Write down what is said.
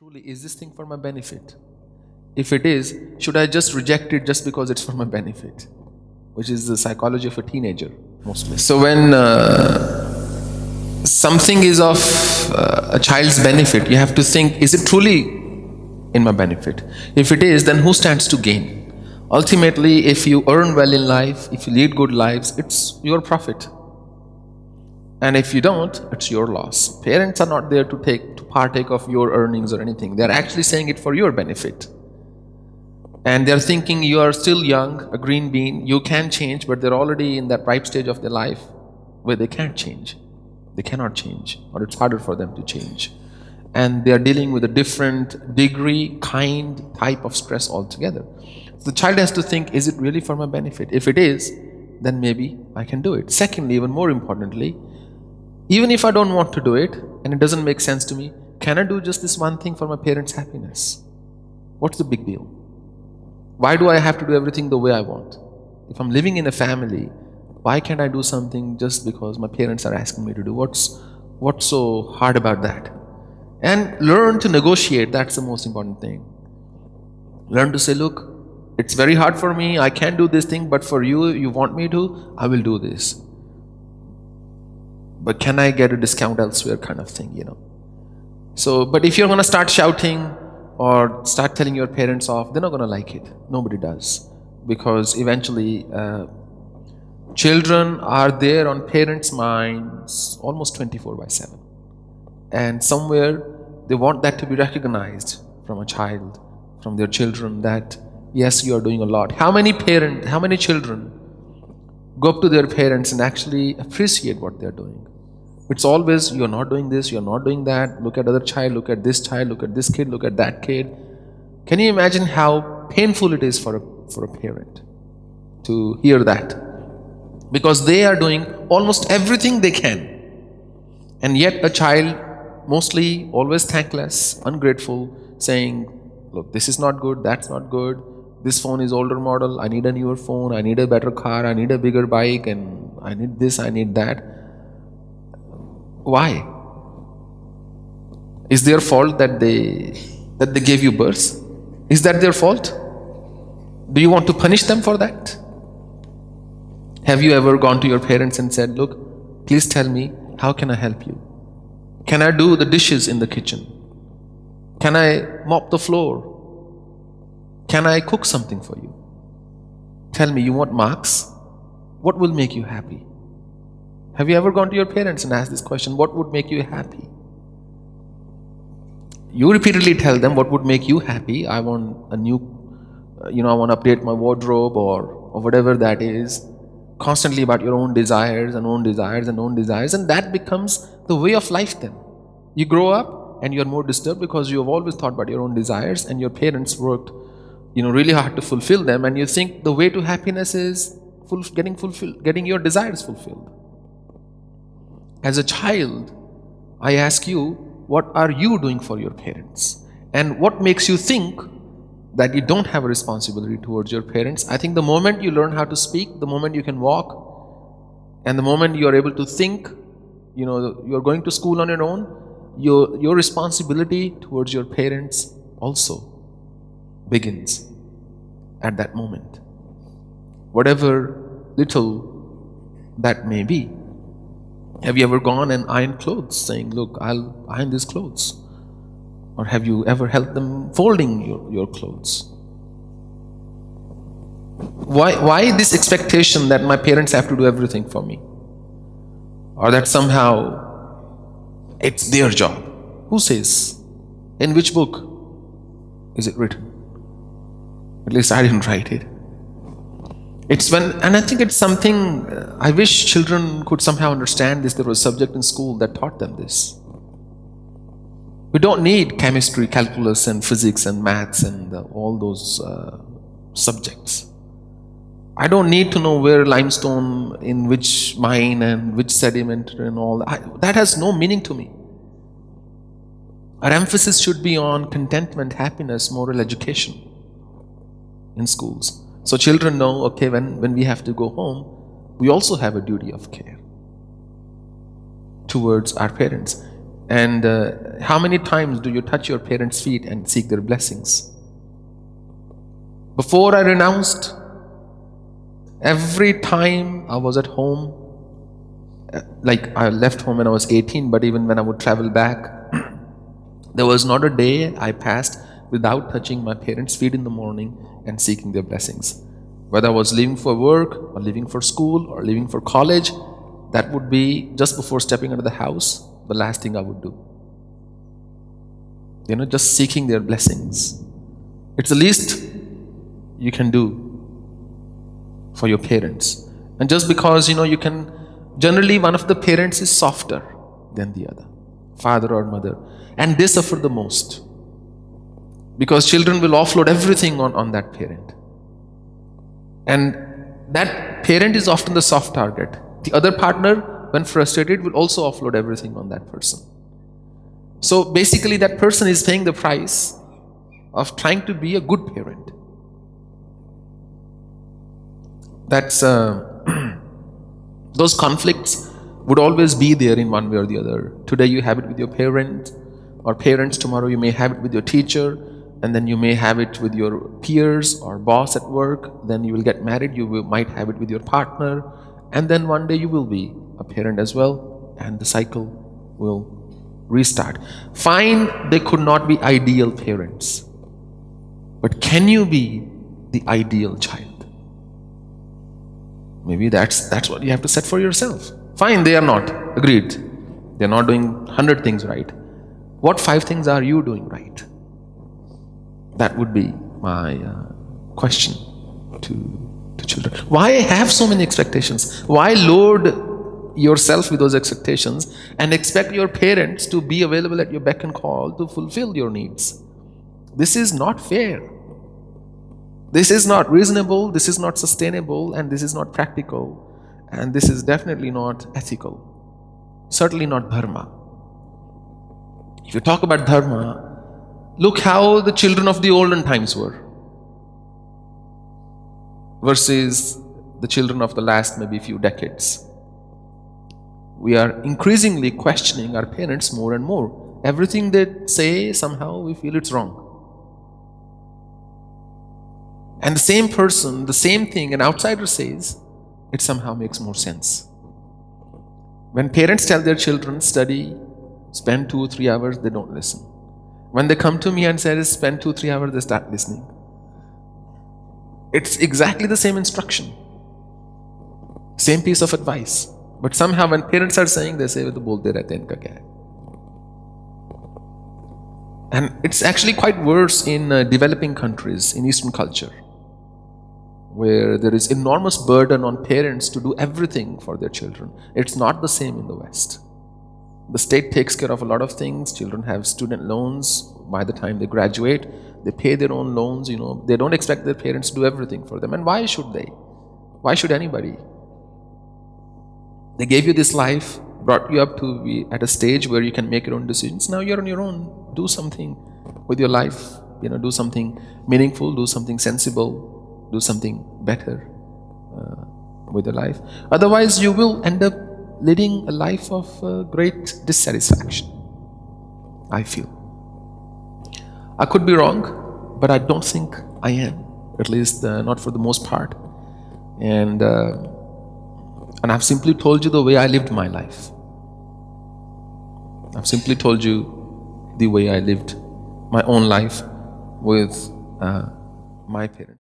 truly, is this thing for my benefit? If it is, should I just reject it just because it's for my benefit? Which is the psychology of a teenager, mostly. So when uh, something is of uh, a child's benefit, you have to think, is it truly in my benefit? If it is, then who stands to gain? Ultimately, if you earn well in life, if you lead good lives, it's your profit. And if you don't, it's your loss. Parents are not there to take to partake of your earnings or anything. They're actually saying it for your benefit. And they're thinking you are still young, a green bean, you can change, but they're already in that ripe stage of their life where they can't change. They cannot change, or it's harder for them to change. And they are dealing with a different degree, kind, type of stress altogether. So the child has to think, is it really for my benefit? If it is, then maybe I can do it. Secondly, even more importantly, even if I don't want to do it and it doesn't make sense to me, can I do just this one thing for my parents' happiness? What's the big deal? Why do I have to do everything the way I want? If I'm living in a family, why can't I do something just because my parents are asking me to do? What's, what's so hard about that? And learn to negotiate, that's the most important thing. Learn to say, look, it's very hard for me, I can't do this thing, but for you, you want me to, I will do this but can I get a discount elsewhere kind of thing, you know. So, but if you're going to start shouting or start telling your parents off, they're not going to like it. Nobody does. Because eventually, uh, children are there on parents' minds almost 24 by 7. And somewhere they want that to be recognized from a child, from their children, that yes, you are doing a lot. How many parents, how many children go up to their parents and actually appreciate what they're doing? It's always, you're not doing this, you're not doing that. Look at other child, look at this child, look at this kid, look at that kid. Can you imagine how painful it is for a, for a parent to hear that? Because they are doing almost everything they can. And yet a child, mostly always thankless, ungrateful, saying, look, this is not good, that's not good. This phone is older model, I need a newer phone, I need a better car, I need a bigger bike, and I need this, I need that why? Is their fault that they that they gave you birth? Is that their fault? Do you want to punish them for that? Have you ever gone to your parents and said, Look, please tell me, how can I help you? Can I do the dishes in the kitchen? Can I mop the floor? Can I cook something for you? Tell me, you want marks? What will make you happy? Have you ever gone to your parents and asked this question, what would make you happy? You repeatedly tell them what would make you happy. I want a new, uh, you know, I want to update my wardrobe or, or whatever that is. Constantly about your own desires and own desires and own desires. And that becomes the way of life then. You grow up and you're more disturbed because you have always thought about your own desires and your parents worked, you know, really hard to fulfill them. And you think the way to happiness is getting fulfilled, getting your desires fulfilled. As a child, I ask you, what are you doing for your parents? And what makes you think that you don't have a responsibility towards your parents? I think the moment you learn how to speak, the moment you can walk, and the moment you are able to think, you know, you're going to school on your own, your, your responsibility towards your parents also begins at that moment. Whatever little that may be. Have you ever gone and ironed clothes saying, Look, I'll iron these clothes? Or have you ever helped them folding your, your clothes? Why, why this expectation that my parents have to do everything for me? Or that somehow it's their job? Who says? In which book is it written? At least I didn't write it. It's when, and I think it's something, uh, I wish children could somehow understand this. There was a subject in school that taught them this. We don't need chemistry, calculus, and physics, and maths, and uh, all those uh, subjects. I don't need to know where limestone, in which mine, and which sediment, and all that. that has no meaning to me. Our emphasis should be on contentment, happiness, moral education in schools. So children know, okay, when, when we have to go home, we also have a duty of care towards our parents. And uh, how many times do you touch your parents' feet and seek their blessings? Before I renounced, every time I was at home, uh, like I left home when I was 18, but even when I would travel back, there was not a day I passed without touching my parents' feet in the morning and seeking their blessings. Whether I was leaving for work or leaving for school or leaving for college, that would be just before stepping out of the house, the last thing I would do. You know, just seeking their blessings. It's the least you can do for your parents. And just because, you know, you can, generally one of the parents is softer than the other, father or mother, and they suffer the most. Because children will offload everything on, on that parent. And that parent is often the soft target. The other partner, when frustrated, will also offload everything on that person. So basically, that person is paying the price of trying to be a good parent. That's uh, those conflicts would always be there in one way or the other. Today you have it with your parent or parents, tomorrow you may have it with your teacher, and then you may have it with your peers or boss at work. Then you will get married, you will, might have it with your partner, and then one day you will be a parent as well, and the cycle will restart. Fine, they could not be ideal parents, but can you be the ideal child? Maybe that's that's what you have to set for yourself. Fine, they are not. Agreed. They're not doing hundred things right. What five things are you doing right? That would be my uh, question to, to children. Why have so many expectations? Why load yourself with those expectations and expect your parents to be available at your beck and call to fulfill your needs? This is not fair. This is not reasonable, this is not sustainable, and this is not practical, and this is definitely not ethical. Certainly not dharma. If you talk about dharma, look how the children of the olden times were versus the children of the last maybe few decades. We are increasingly questioning our parents more and more. Everything they say, somehow we feel it's wrong. And the same person, the same thing, an outsider says, it somehow makes more sense. When parents tell their children, study, spend two or three hours, they don't listen. When they come to me and say, spend two, three hours, they start listening. It's exactly the same instruction, same piece of advice. But somehow when parents are saying, they say, bolte rehte inka kya hai? And it's actually quite worse in uh, developing countries, in Eastern culture, where there is enormous burden on parents to do everything for their children. It's not the same in the West. The state takes care of a lot of things. Children have student loans. By the time they graduate, they pay their own loans. You know, they don't expect their parents to do everything for them. And why should they? Why should anybody? They gave you this life, brought you up to be at a stage where you can make your own decisions. Now you're on your own. Do something with your life. You know, do something meaningful. Do something sensible. Do something better uh, with your life. Otherwise, you will end up leading a life of uh, great dissatisfaction. I feel. I could be wrong, but I don't think I am, at least uh, not for the most part. And, uh, and I've simply told you the way I lived my life. I've simply told you the way I lived my own life with uh, my parents.